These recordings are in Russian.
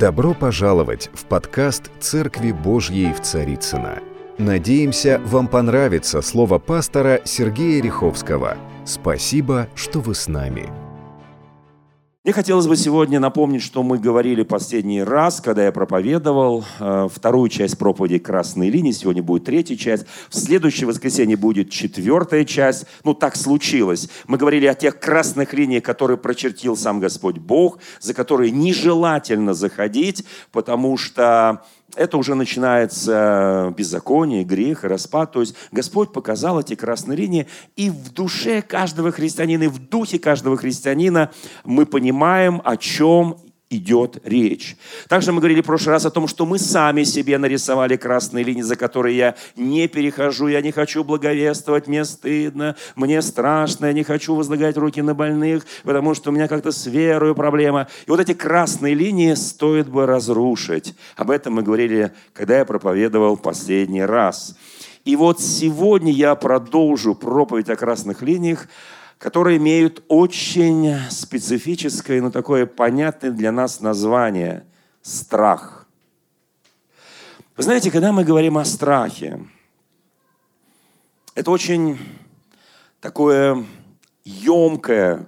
Добро пожаловать в подкаст «Церкви Божьей в Царицына. Надеемся, вам понравится слово пастора Сергея Риховского. Спасибо, что вы с нами. Мне хотелось бы сегодня напомнить, что мы говорили последний раз, когда я проповедовал э, вторую часть проповеди «Красной линии». Сегодня будет третья часть. В следующее воскресенье будет четвертая часть. Ну, так случилось. Мы говорили о тех красных линиях, которые прочертил сам Господь Бог, за которые нежелательно заходить, потому что это уже начинается беззаконие, грех, распад. То есть Господь показал эти красные линии, и в душе каждого христианина, и в духе каждого христианина мы понимаем, о чем идет речь. Также мы говорили в прошлый раз о том, что мы сами себе нарисовали красные линии, за которые я не перехожу, я не хочу благовествовать, мне стыдно, мне страшно, я не хочу возлагать руки на больных, потому что у меня как-то с верой проблема. И вот эти красные линии стоит бы разрушить. Об этом мы говорили, когда я проповедовал последний раз. И вот сегодня я продолжу проповедь о красных линиях, которые имеют очень специфическое, но такое понятное для нас название – страх. Вы знаете, когда мы говорим о страхе, это очень такое емкое,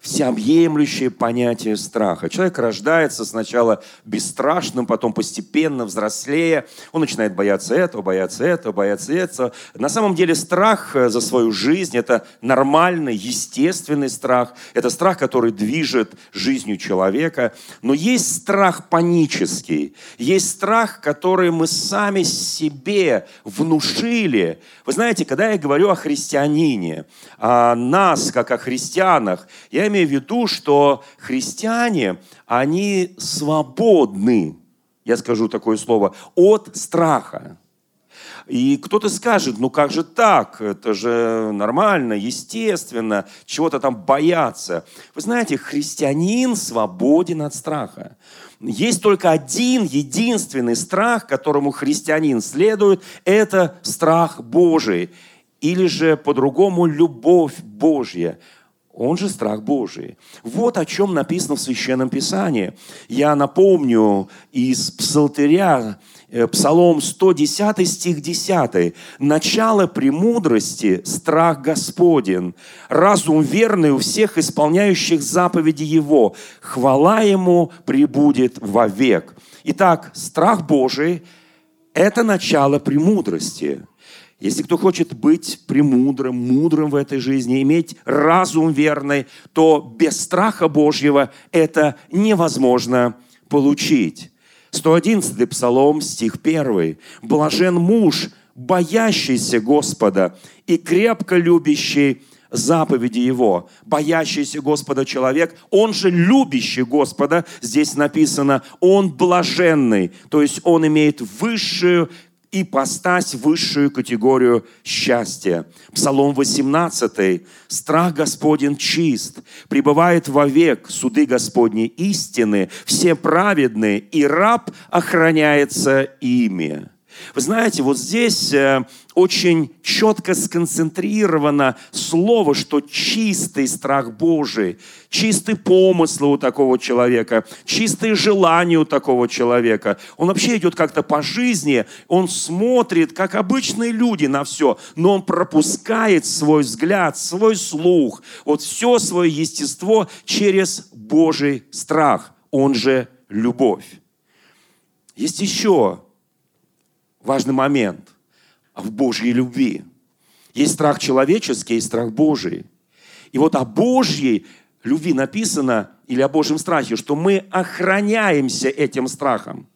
всеобъемлющее понятие страха. Человек рождается сначала бесстрашным, потом постепенно взрослея. Он начинает бояться этого, бояться этого, бояться этого. На самом деле страх э, за свою жизнь – это нормальный, естественный страх. Это страх, который движет жизнью человека. Но есть страх панический. Есть страх, который мы сами себе внушили. Вы знаете, когда я говорю о христианине, о нас, как о христианах, я имею в виду, что христиане, они свободны, я скажу такое слово, от страха. И кто-то скажет, ну как же так? Это же нормально, естественно, чего-то там бояться. Вы знаете, христианин свободен от страха. Есть только один, единственный страх, которому христианин следует, это страх Божий. Или же по-другому любовь Божья. Он же страх Божий. Вот о чем написано в Священном Писании. Я напомню из Псалтыря, э, Псалом 110, стих 10. «Начало премудрости – страх Господен, разум верный у всех исполняющих заповеди Его, хвала Ему прибудет вовек». Итак, страх Божий – это начало премудрости – если кто хочет быть премудрым, мудрым в этой жизни, иметь разум верный, то без страха Божьего это невозможно получить. 111 Псалом, стих 1. «Блажен муж, боящийся Господа и крепко любящий заповеди Его. Боящийся Господа человек, он же любящий Господа, здесь написано, он блаженный, то есть он имеет высшую и постать высшую категорию счастья. Псалом 18. «Страх Господень чист, пребывает вовек суды Господни истины, все праведные, и раб охраняется ими». Вы знаете, вот здесь э, очень четко сконцентрировано слово, что чистый страх Божий, чистый помысл у такого человека, чистые желания у такого человека. Он вообще идет как-то по жизни, он смотрит, как обычные люди на все, но он пропускает свой взгляд, свой слух, вот все свое естество через Божий страх, он же любовь. Есть еще важный момент в Божьей любви. Есть страх человеческий, есть страх Божий. И вот о Божьей любви написано, или о Божьем страхе, что мы охраняемся этим страхом.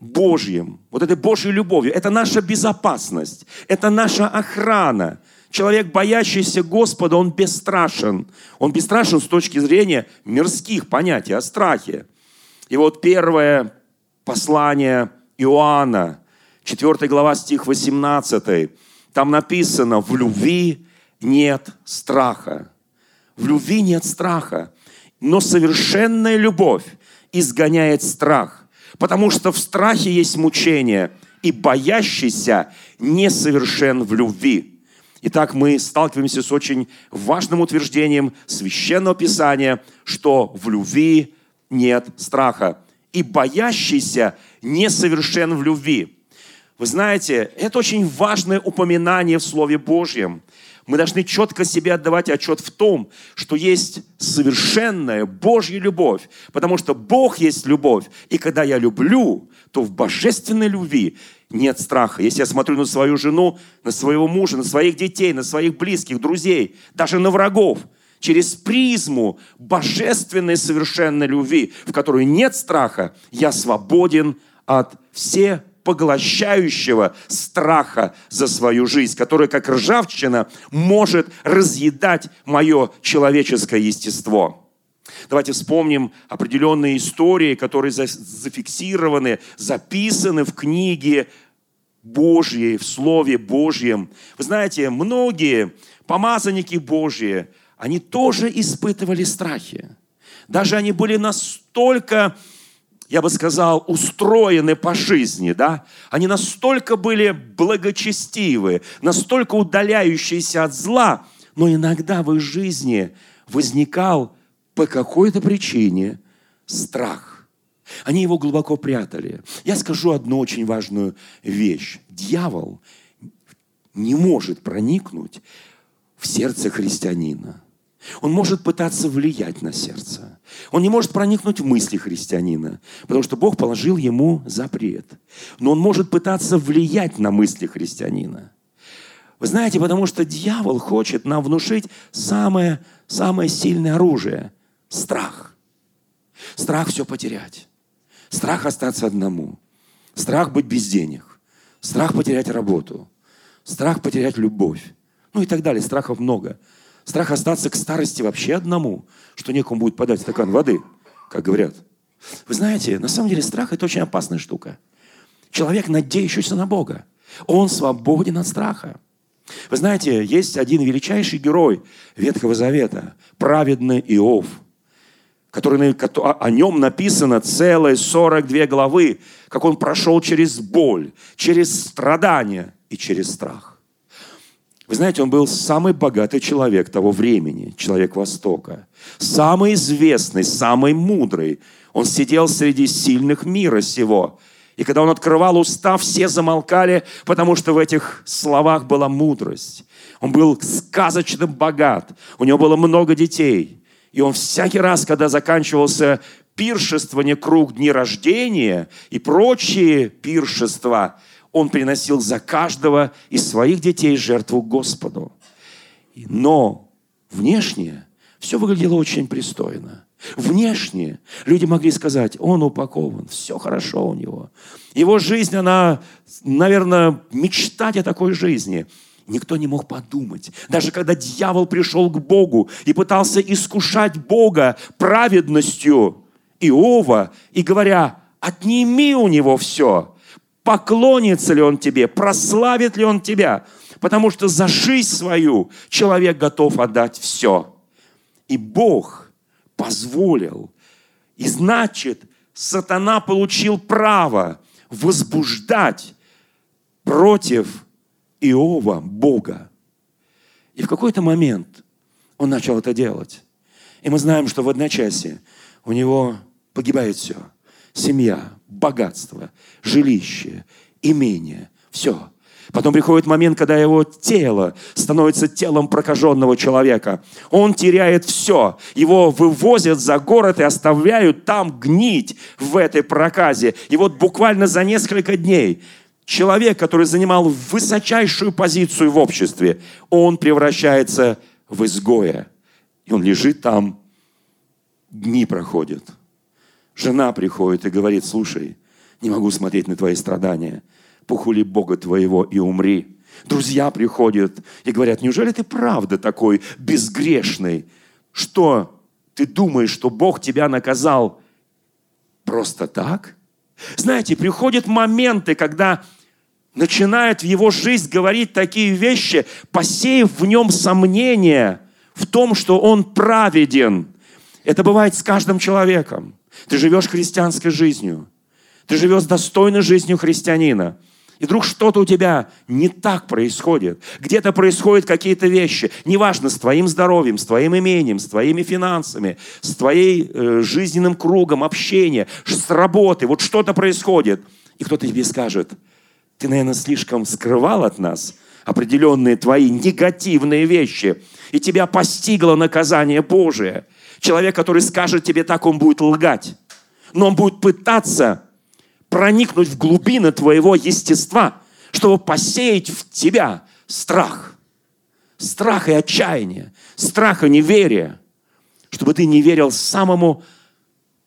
Божьим, вот этой Божьей любовью. Это наша безопасность, это наша охрана. Человек, боящийся Господа, он бесстрашен. Он бесстрашен с точки зрения мирских понятий о страхе. И вот первое послание Иоанна, 4 глава, стих 18. Там написано, в любви нет страха. В любви нет страха. Но совершенная любовь изгоняет страх. Потому что в страхе есть мучение, и боящийся несовершен в любви. Итак, мы сталкиваемся с очень важным утверждением Священного Писания, что в любви нет страха. и боящийся несовершен в любви. Вы знаете, это очень важное упоминание в Слове Божьем. Мы должны четко себе отдавать отчет в том, что есть совершенная Божья любовь, потому что Бог есть любовь. И когда я люблю, то в божественной любви нет страха. Если я смотрю на свою жену, на своего мужа, на своих детей, на своих близких, друзей, даже на врагов, через призму божественной совершенной любви, в которой нет страха, я свободен от всех поглощающего страха за свою жизнь, который, как ржавчина, может разъедать мое человеческое естество. Давайте вспомним определенные истории, которые зафиксированы, записаны в книге Божьей, в Слове Божьем. Вы знаете, многие помазанники Божьи, они тоже испытывали страхи. Даже они были настолько я бы сказал, устроены по жизни, да? Они настолько были благочестивы, настолько удаляющиеся от зла, но иногда в их жизни возникал по какой-то причине страх. Они его глубоко прятали. Я скажу одну очень важную вещь. Дьявол не может проникнуть в сердце христианина. Он может пытаться влиять на сердце. Он не может проникнуть в мысли христианина, потому что Бог положил ему запрет. Но он может пытаться влиять на мысли христианина. Вы знаете, потому что дьявол хочет нам внушить самое, самое сильное оружие – страх. Страх все потерять. Страх остаться одному. Страх быть без денег. Страх потерять работу. Страх потерять любовь. Ну и так далее. Страхов много – Страх остаться к старости вообще одному, что некому будет подать стакан воды, как говорят. Вы знаете, на самом деле страх – это очень опасная штука. Человек, надеющийся на Бога, он свободен от страха. Вы знаете, есть один величайший герой Ветхого Завета, праведный Иов, который, о нем написано целые 42 главы, как он прошел через боль, через страдания и через страх. Вы знаете, он был самый богатый человек того времени, человек Востока. Самый известный, самый мудрый. Он сидел среди сильных мира сего. И когда он открывал уста, все замолкали, потому что в этих словах была мудрость. Он был сказочно богат. У него было много детей. И он всякий раз, когда заканчивался пиршествование, круг дни рождения и прочие пиршества – он приносил за каждого из своих детей жертву Господу. Но внешне все выглядело очень пристойно. Внешне люди могли сказать, он упакован, все хорошо у него. Его жизнь, она, наверное, мечтать о такой жизни. Никто не мог подумать. Даже когда дьявол пришел к Богу и пытался искушать Бога праведностью Иова и говоря, отними у него все – поклонится ли он тебе, прославит ли он тебя. Потому что за жизнь свою человек готов отдать все. И Бог позволил. И значит, сатана получил право возбуждать против Иова Бога. И в какой-то момент он начал это делать. И мы знаем, что в одночасье у него погибает все. Семья, богатство, жилище, имение. Все. Потом приходит момент, когда его тело становится телом прокаженного человека. Он теряет все. Его вывозят за город и оставляют там гнить в этой проказе. И вот буквально за несколько дней человек, который занимал высочайшую позицию в обществе, он превращается в изгоя. И он лежит там, дни проходят. Жена приходит и говорит, слушай, не могу смотреть на твои страдания. Похули Бога твоего и умри. Друзья приходят и говорят, неужели ты правда такой безгрешный? Что, ты думаешь, что Бог тебя наказал просто так? Знаете, приходят моменты, когда начинает в его жизнь говорить такие вещи, посеяв в нем сомнения в том, что он праведен. Это бывает с каждым человеком. Ты живешь христианской жизнью. Ты живешь достойной жизнью христианина. И вдруг что-то у тебя не так происходит. Где-то происходят какие-то вещи. Неважно, с твоим здоровьем, с твоим имением, с твоими финансами, с твоим э, жизненным кругом общения, с работы. Вот что-то происходит. И кто-то тебе скажет, ты, наверное, слишком скрывал от нас определенные твои негативные вещи. И тебя постигло наказание Божие. Человек, который скажет тебе так, он будет лгать. Но он будет пытаться проникнуть в глубины твоего естества, чтобы посеять в тебя страх. Страх и отчаяние, страх и неверие, чтобы ты не верил самому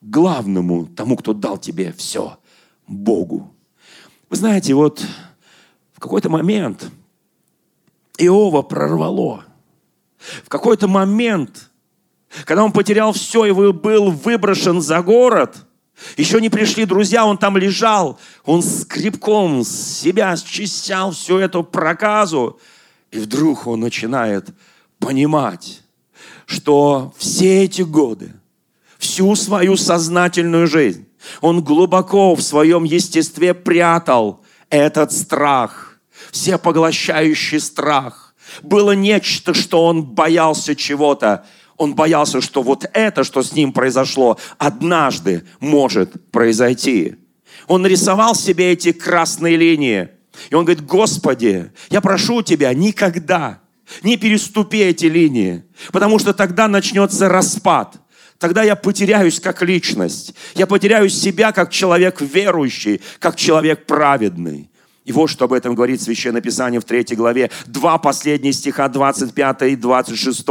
главному, тому, кто дал тебе все, Богу. Вы знаете, вот в какой-то момент Иова прорвало. В какой-то момент, когда он потерял все и был выброшен за город – еще не пришли друзья, он там лежал, он скребком с себя счищал всю эту проказу. И вдруг он начинает понимать, что все эти годы, всю свою сознательную жизнь, он глубоко в своем естестве прятал этот страх, всепоглощающий страх. Было нечто, что он боялся чего-то, он боялся, что вот это, что с ним произошло, однажды может произойти. Он рисовал себе эти красные линии. И он говорит, Господи, я прошу Тебя, никогда не переступи эти линии, потому что тогда начнется распад. Тогда я потеряюсь как личность. Я потеряю себя как человек верующий, как человек праведный. И вот что об этом говорит Священное Писание в 3 главе, два последних стиха, 25 и 26.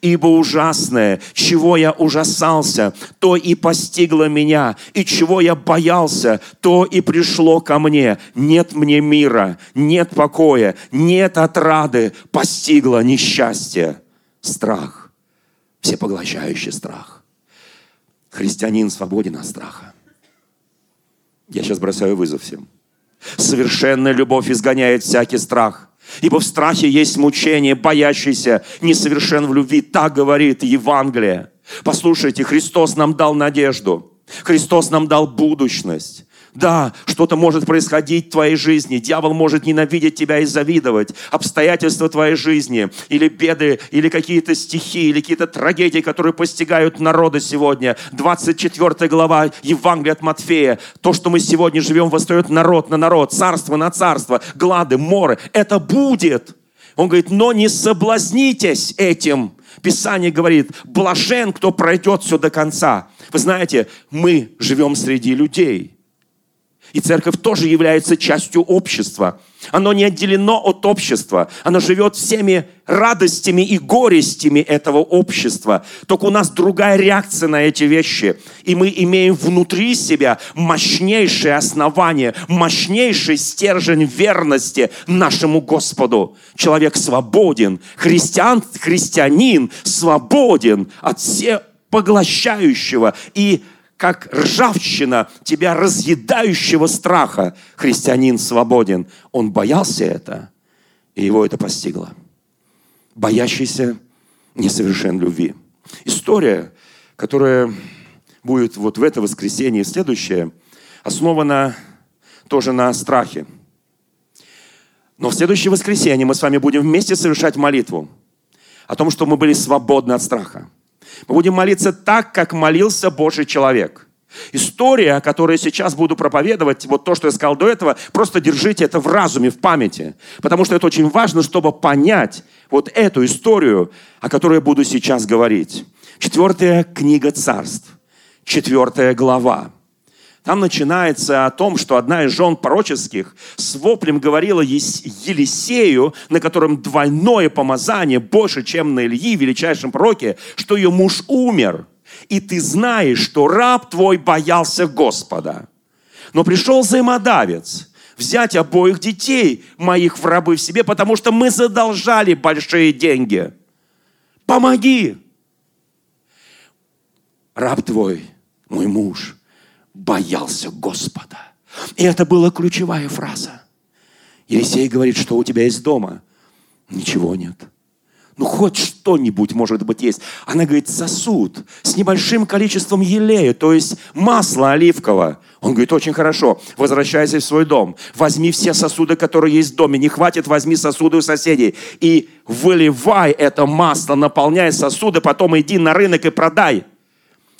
«Ибо ужасное, чего я ужасался, то и постигло меня, и чего я боялся, то и пришло ко мне. Нет мне мира, нет покоя, нет отрады, постигло несчастье, страх, всепоглощающий страх». Христианин свободен от страха. Я сейчас бросаю вызов всем – Совершенная любовь изгоняет всякий страх. Ибо в страхе есть мучение, боящийся несовершен в любви. Так говорит Евангелие. Послушайте, Христос нам дал надежду. Христос нам дал будущность. Да, что-то может происходить в твоей жизни. Дьявол может ненавидеть тебя и завидовать. Обстоятельства твоей жизни, или беды, или какие-то стихи, или какие-то трагедии, которые постигают народы сегодня. 24 глава Евангелия от Матфея. То, что мы сегодня живем, восстает народ на народ, царство на царство, глады, моры. Это будет. Он говорит, но не соблазнитесь этим. Писание говорит, блажен, кто пройдет все до конца. Вы знаете, мы живем среди людей – и церковь тоже является частью общества. Оно не отделено от общества. Оно живет всеми радостями и горестями этого общества. Только у нас другая реакция на эти вещи. И мы имеем внутри себя мощнейшее основание, мощнейший стержень верности нашему Господу. Человек свободен. Христиан, христианин свободен от всех поглощающего и как ржавчина тебя разъедающего страха, христианин свободен. Он боялся это, и его это постигло. Боящийся несовершен любви. История, которая будет вот в это воскресенье и следующее, основана тоже на страхе. Но в следующее воскресенье мы с вами будем вместе совершать молитву о том, что мы были свободны от страха. Мы будем молиться так, как молился Божий человек. История, которую я сейчас буду проповедовать, вот то, что я сказал до этого, просто держите это в разуме, в памяти. Потому что это очень важно, чтобы понять вот эту историю, о которой я буду сейчас говорить. Четвертая книга царств, четвертая глава. Там начинается о том, что одна из жен пророческих с воплем говорила Елисею, на котором двойное помазание больше, чем на Ильи, величайшем пророке, что ее муж умер. И ты знаешь, что раб твой боялся Господа. Но пришел взаимодавец взять обоих детей моих в рабы в себе, потому что мы задолжали большие деньги. Помоги. Раб твой, мой муж – боялся Господа. И это была ключевая фраза. Елисей говорит, что у тебя есть дома. Ничего нет. Ну, хоть что-нибудь, может быть, есть. Она говорит, сосуд с небольшим количеством елея, то есть масла оливкового. Он говорит, очень хорошо, возвращайся в свой дом. Возьми все сосуды, которые есть в доме. Не хватит, возьми сосуды у соседей. И выливай это масло, наполняй сосуды, потом иди на рынок и продай.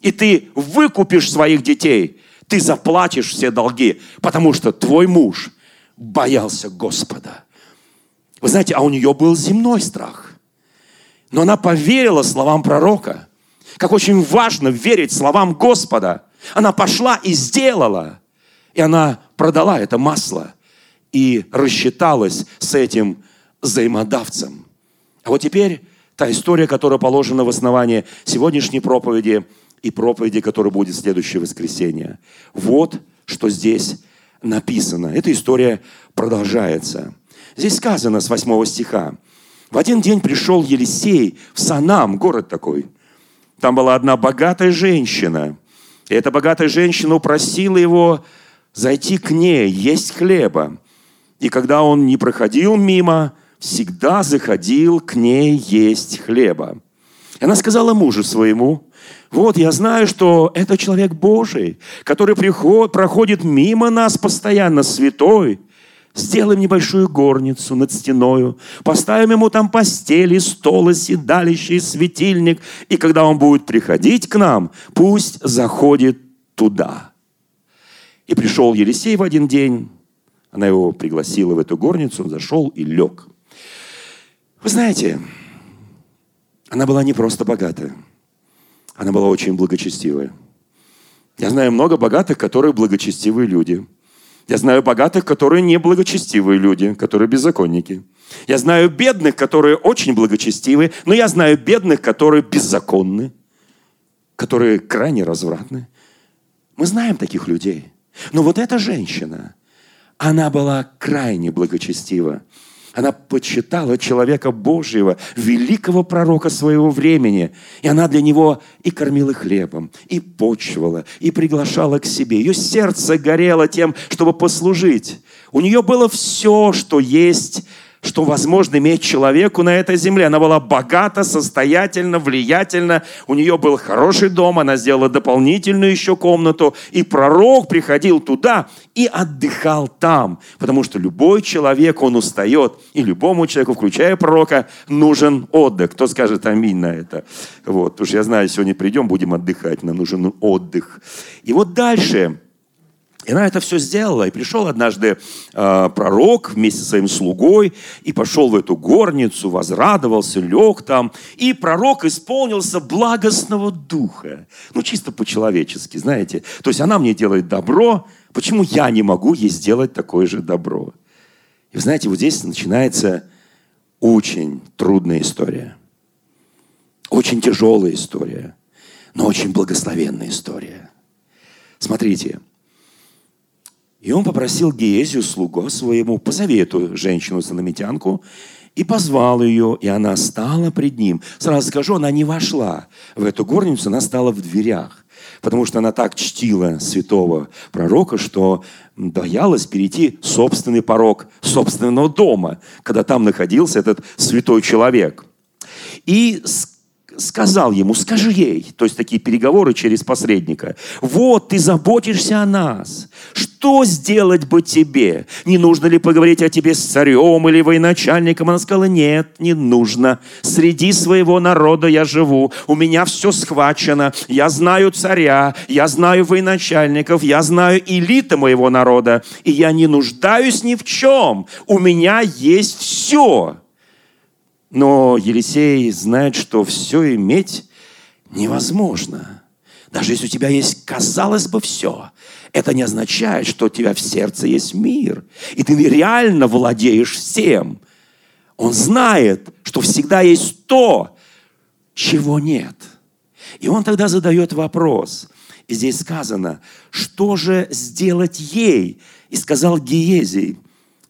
И ты выкупишь своих детей. Ты заплатишь все долги, потому что твой муж боялся Господа. Вы знаете, а у нее был земной страх. Но она поверила словам пророка. Как очень важно верить словам Господа. Она пошла и сделала. И она продала это масло и рассчиталась с этим взаимодавцем. А вот теперь та история, которая положена в основании сегодняшней проповеди и проповеди, которая будет в следующее воскресенье. Вот что здесь написано. Эта история продолжается. Здесь сказано с 8 стиха. В один день пришел Елисей в Санам, город такой. Там была одна богатая женщина. И эта богатая женщина упросила его зайти к ней, есть хлеба. И когда он не проходил мимо, всегда заходил к ней есть хлеба. И она сказала мужу своему, вот я знаю, что это человек Божий, который приход, проходит мимо нас постоянно, святой. Сделаем небольшую горницу над стеною, поставим ему там постели, стол и седалище, и светильник, и когда он будет приходить к нам, пусть заходит туда. И пришел Елисей в один день, она его пригласила в эту горницу, он зашел и лег. Вы знаете, она была не просто богатая, она была очень благочестивая. Я знаю много богатых, которые благочестивые люди – я знаю богатых, которые не благочестивые люди, которые беззаконники. Я знаю бедных, которые очень благочестивые, но я знаю бедных, которые беззаконны, которые крайне развратны. Мы знаем таких людей. Но вот эта женщина, она была крайне благочестива. Она почитала человека Божьего, великого пророка своего времени. И она для него и кормила хлебом, и почивала, и приглашала к себе. Ее сердце горело тем, чтобы послужить. У нее было все, что есть что возможно иметь человеку на этой земле. Она была богата, состоятельна, влиятельна. У нее был хороший дом, она сделала дополнительную еще комнату. И пророк приходил туда и отдыхал там. Потому что любой человек, он устает. И любому человеку, включая пророка, нужен отдых. Кто скажет аминь на это? Вот. Потому что я знаю, сегодня придем, будем отдыхать. Нам нужен отдых. И вот дальше и она это все сделала. И пришел однажды э, пророк вместе со своим слугой и пошел в эту горницу, возрадовался, лег там. И пророк исполнился благостного духа. Ну, чисто по-человечески, знаете. То есть она мне делает добро, почему я не могу ей сделать такое же добро? И вы знаете, вот здесь начинается очень трудная история. Очень тяжелая история, но очень благословенная история. Смотрите, и он попросил Геезию, слугу своему, по совету женщину-санамитянку, и позвал ее, и она стала пред ним. Сразу скажу, она не вошла в эту горницу, она стала в дверях. Потому что она так чтила святого пророка, что боялась перейти собственный порог собственного дома, когда там находился этот святой человек. И сказал ему, скажи ей, то есть такие переговоры через посредника, вот ты заботишься о нас, что сделать бы тебе? Не нужно ли поговорить о тебе с царем или военачальником? Она сказала, нет, не нужно. Среди своего народа я живу, у меня все схвачено, я знаю царя, я знаю военачальников, я знаю элиты моего народа, и я не нуждаюсь ни в чем, у меня есть все. Но Елисей знает, что все иметь невозможно. Даже если у тебя есть, казалось бы, все, это не означает, что у тебя в сердце есть мир. И ты реально владеешь всем. Он знает, что всегда есть то, чего нет. И он тогда задает вопрос. И здесь сказано, что же сделать ей? И сказал Гиезий,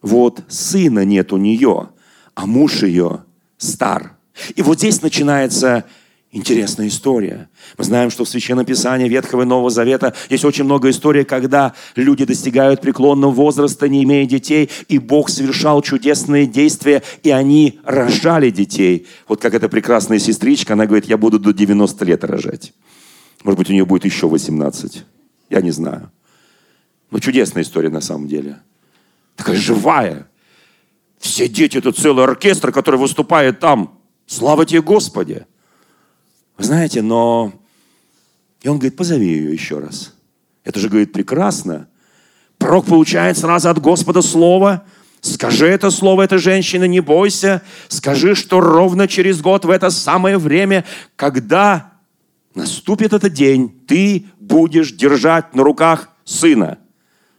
вот сына нет у нее, а муж ее стар. И вот здесь начинается Интересная история. Мы знаем, что в Священном Писании Ветхого и Нового Завета есть очень много историй, когда люди достигают преклонного возраста, не имея детей, и Бог совершал чудесные действия, и они рожали детей. Вот как эта прекрасная сестричка, она говорит, я буду до 90 лет рожать. Может быть, у нее будет еще 18. Я не знаю. Но чудесная история на самом деле. Такая живая. Все дети, это целый оркестр, который выступает там. Слава тебе, Господи! Вы знаете, но... И он говорит, позови ее еще раз. Это же, говорит, прекрасно. Пророк получает сразу от Господа слово. Скажи это слово этой женщине, не бойся. Скажи, что ровно через год в это самое время, когда наступит этот день, ты будешь держать на руках сына.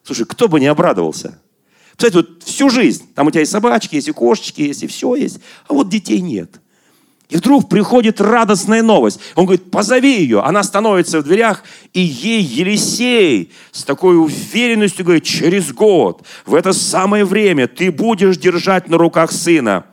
Слушай, кто бы не обрадовался? Кстати, вот всю жизнь. Там у тебя есть собачки, есть и кошечки, есть и все есть. А вот детей нет. И вдруг приходит радостная новость. Он говорит, позови ее. Она становится в дверях, и ей Елисей с такой уверенностью говорит, через год, в это самое время ты будешь держать на руках сына.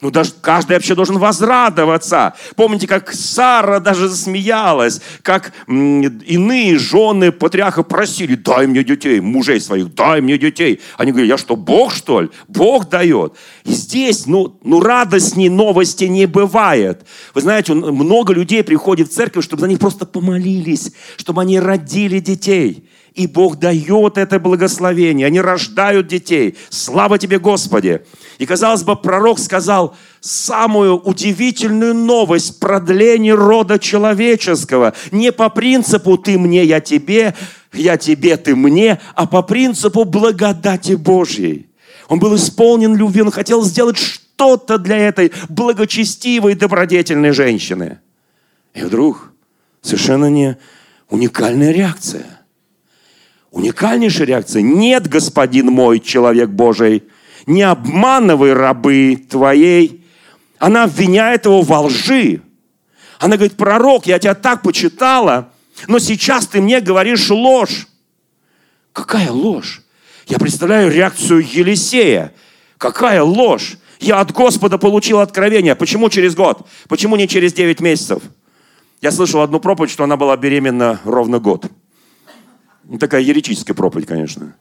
Ну, даже каждый вообще должен возрадоваться. Помните, как Сара даже засмеялась, как иные жены патриарха просили, дай мне детей, мужей своих, дай мне детей. Они говорят, я что, Бог, что ли? Бог дает. И здесь, ну, ну радостней новости не бывает. Вы знаете, много людей приходит в церковь, чтобы за них просто помолились, чтобы они родили детей. И Бог дает это благословение. Они рождают детей. Слава тебе, Господи! И, казалось бы, пророк сказал самую удивительную новость продления рода человеческого. Не по принципу «ты мне, я тебе», «я тебе, ты мне», а по принципу благодати Божьей. Он был исполнен любви, он хотел сделать что-то для этой благочестивой, добродетельной женщины. И вдруг совершенно не уникальная реакция. Уникальнейшая реакция. Нет, господин мой, человек Божий – не обманывай рабы твоей. Она обвиняет его во лжи. Она говорит, пророк, я тебя так почитала, но сейчас ты мне говоришь ложь. Какая ложь? Я представляю реакцию Елисея. Какая ложь? Я от Господа получил откровение. Почему через год? Почему не через 9 месяцев? Я слышал одну проповедь, что она была беременна ровно год. Такая еретическая проповедь, конечно.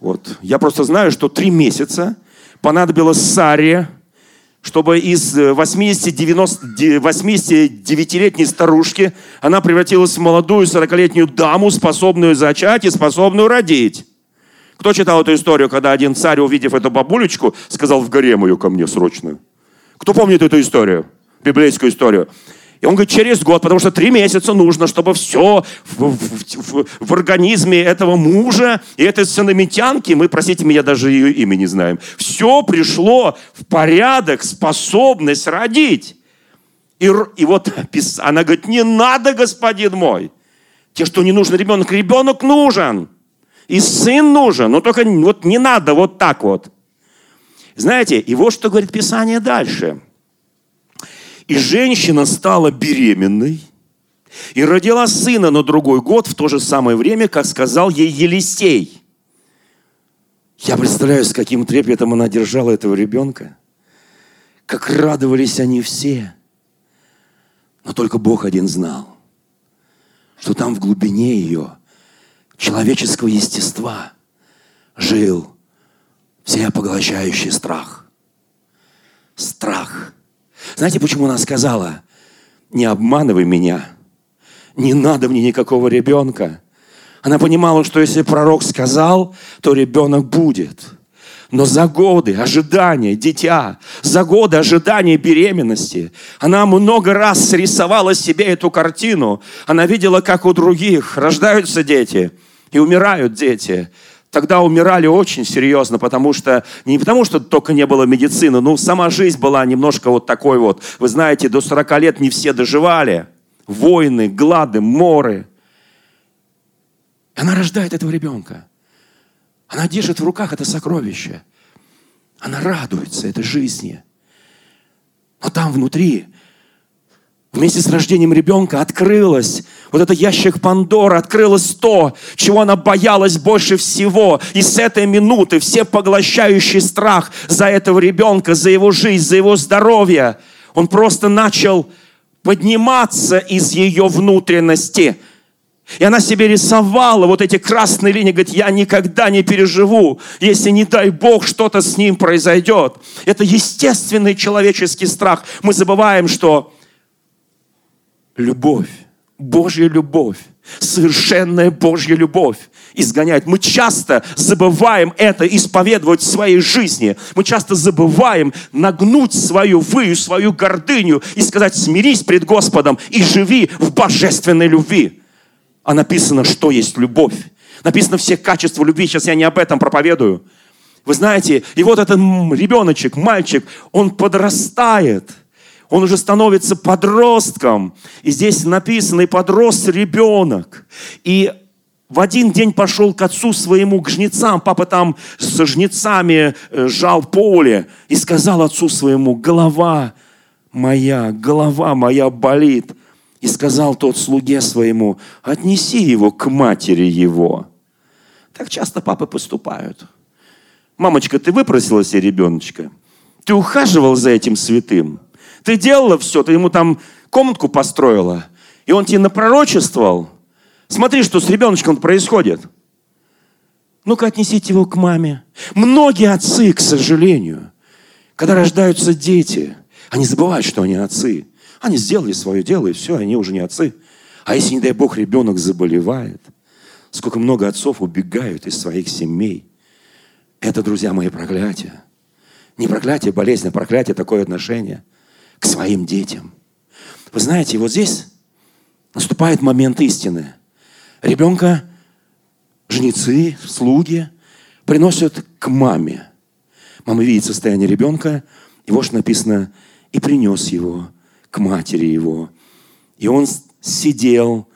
Вот. Я просто знаю, что три месяца понадобилось Саре, чтобы из 80-89-летней старушки она превратилась в молодую 40-летнюю даму, способную зачать и способную родить. Кто читал эту историю, когда один царь, увидев эту бабулечку, сказал, в гарем ее ко мне срочно? Кто помнит эту историю? Библейскую историю. И он говорит, через год, потому что три месяца нужно, чтобы все в, в, в, в организме этого мужа и этой сыномитянки, мы, простите меня, даже ее имя не знаем, все пришло в порядок, способность родить. И, и вот она говорит, не надо, господин мой. Те, что не нужен ребенок, ребенок нужен. И сын нужен, но только вот не надо вот так вот. Знаете, и вот что говорит Писание дальше – и женщина стала беременной и родила сына на другой год в то же самое время, как сказал ей Елисей. Я представляю, с каким трепетом она держала этого ребенка. Как радовались они все. Но только Бог один знал, что там в глубине ее человеческого естества жил всепоглощающий страх. Страх – знаете, почему она сказала, не обманывай меня, не надо мне никакого ребенка. Она понимала, что если пророк сказал, то ребенок будет. Но за годы ожидания дитя, за годы ожидания беременности, она много раз срисовала себе эту картину. Она видела, как у других рождаются дети и умирают дети тогда умирали очень серьезно, потому что, не потому что только не было медицины, но сама жизнь была немножко вот такой вот. Вы знаете, до 40 лет не все доживали. Войны, глады, моры. Она рождает этого ребенка. Она держит в руках это сокровище. Она радуется этой жизни. Но там внутри Вместе с рождением ребенка открылось, вот этот ящик Пандора, открылось то, чего она боялась больше всего. И с этой минуты все поглощающий страх за этого ребенка, за его жизнь, за его здоровье, он просто начал подниматься из ее внутренности. И она себе рисовала вот эти красные линии, говорит, я никогда не переживу, если, не дай Бог, что-то с ним произойдет. Это естественный человеческий страх. Мы забываем, что любовь, Божья любовь, совершенная Божья любовь изгоняет. Мы часто забываем это исповедовать в своей жизни. Мы часто забываем нагнуть свою выю, свою гордыню и сказать, смирись пред Господом и живи в божественной любви. А написано, что есть любовь. Написано все качества любви. Сейчас я не об этом проповедую. Вы знаете, и вот этот ребеночек, мальчик, он подрастает – он уже становится подростком. И здесь написано, и подрос ребенок. И в один день пошел к отцу своему, к жнецам. Папа там со жнецами э, жал поле. И сказал отцу своему, голова моя, голова моя болит. И сказал тот слуге своему, отнеси его к матери его. Так часто папы поступают. Мамочка, ты выпросила себе ребеночка? Ты ухаживал за этим святым? Ты делала все, ты ему там комнатку построила, и он тебе напророчествовал. Смотри, что с ребеночком происходит. Ну-ка, отнесите его к маме. Многие отцы, к сожалению, когда рождаются дети, они забывают, что они отцы. Они сделали свое дело, и все, они уже не отцы. А если, не дай Бог, ребенок заболевает, сколько много отцов убегают из своих семей. Это, друзья мои, проклятие. Не проклятие болезнь, а проклятие такое отношение – к своим детям. Вы знаете, вот здесь наступает момент истины. Ребенка жнецы, слуги приносят к маме. Мама видит состояние ребенка, и вот что написано, и принес его к матери его. И он сидел,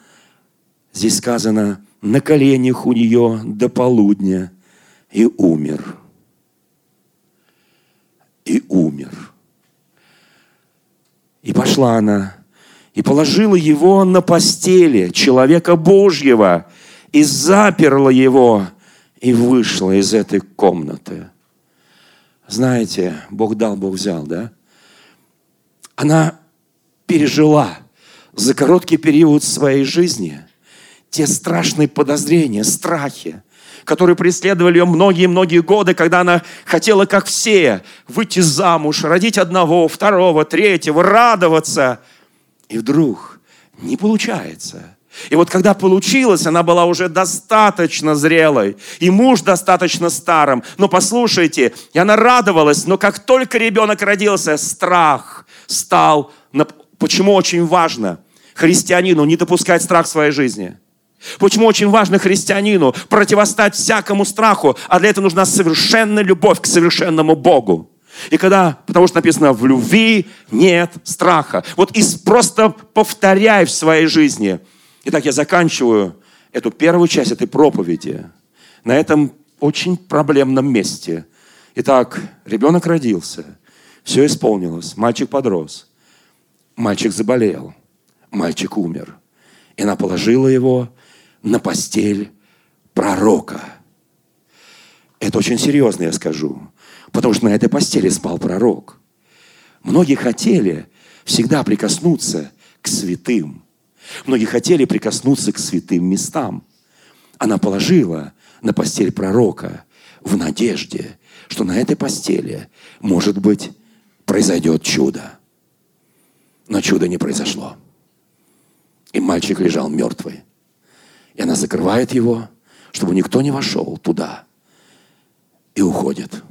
здесь сказано, на коленях у нее до полудня и умер. И умер. И пошла она, и положила его на постели человека Божьего, и заперла его, и вышла из этой комнаты. Знаете, Бог дал, Бог взял, да? Она пережила за короткий период своей жизни те страшные подозрения, страхи, которые преследовали ее многие-многие годы, когда она хотела, как все, выйти замуж, родить одного, второго, третьего, радоваться. И вдруг не получается. И вот когда получилось, она была уже достаточно зрелой, и муж достаточно старым. Но послушайте, и она радовалась, но как только ребенок родился, страх стал... Почему очень важно христианину не допускать страх в своей жизни – Почему очень важно христианину противостать всякому страху, а для этого нужна совершенная любовь к совершенному Богу. И когда, потому что написано, в любви нет страха. Вот и просто повторяй в своей жизни. Итак, я заканчиваю эту первую часть этой проповеди на этом очень проблемном месте. Итак, ребенок родился, все исполнилось, мальчик подрос, мальчик заболел, мальчик умер. И она положила его на постель пророка. Это очень серьезно, я скажу. Потому что на этой постели спал пророк. Многие хотели всегда прикоснуться к святым. Многие хотели прикоснуться к святым местам. Она положила на постель пророка в надежде, что на этой постели, может быть, произойдет чудо. Но чудо не произошло. И мальчик лежал мертвый. И она закрывает его, чтобы никто не вошел туда. И уходит.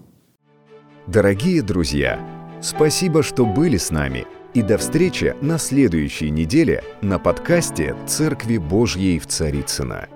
Дорогие друзья, спасибо, что были с нами. И до встречи на следующей неделе на подкасте «Церкви Божьей в Царицына.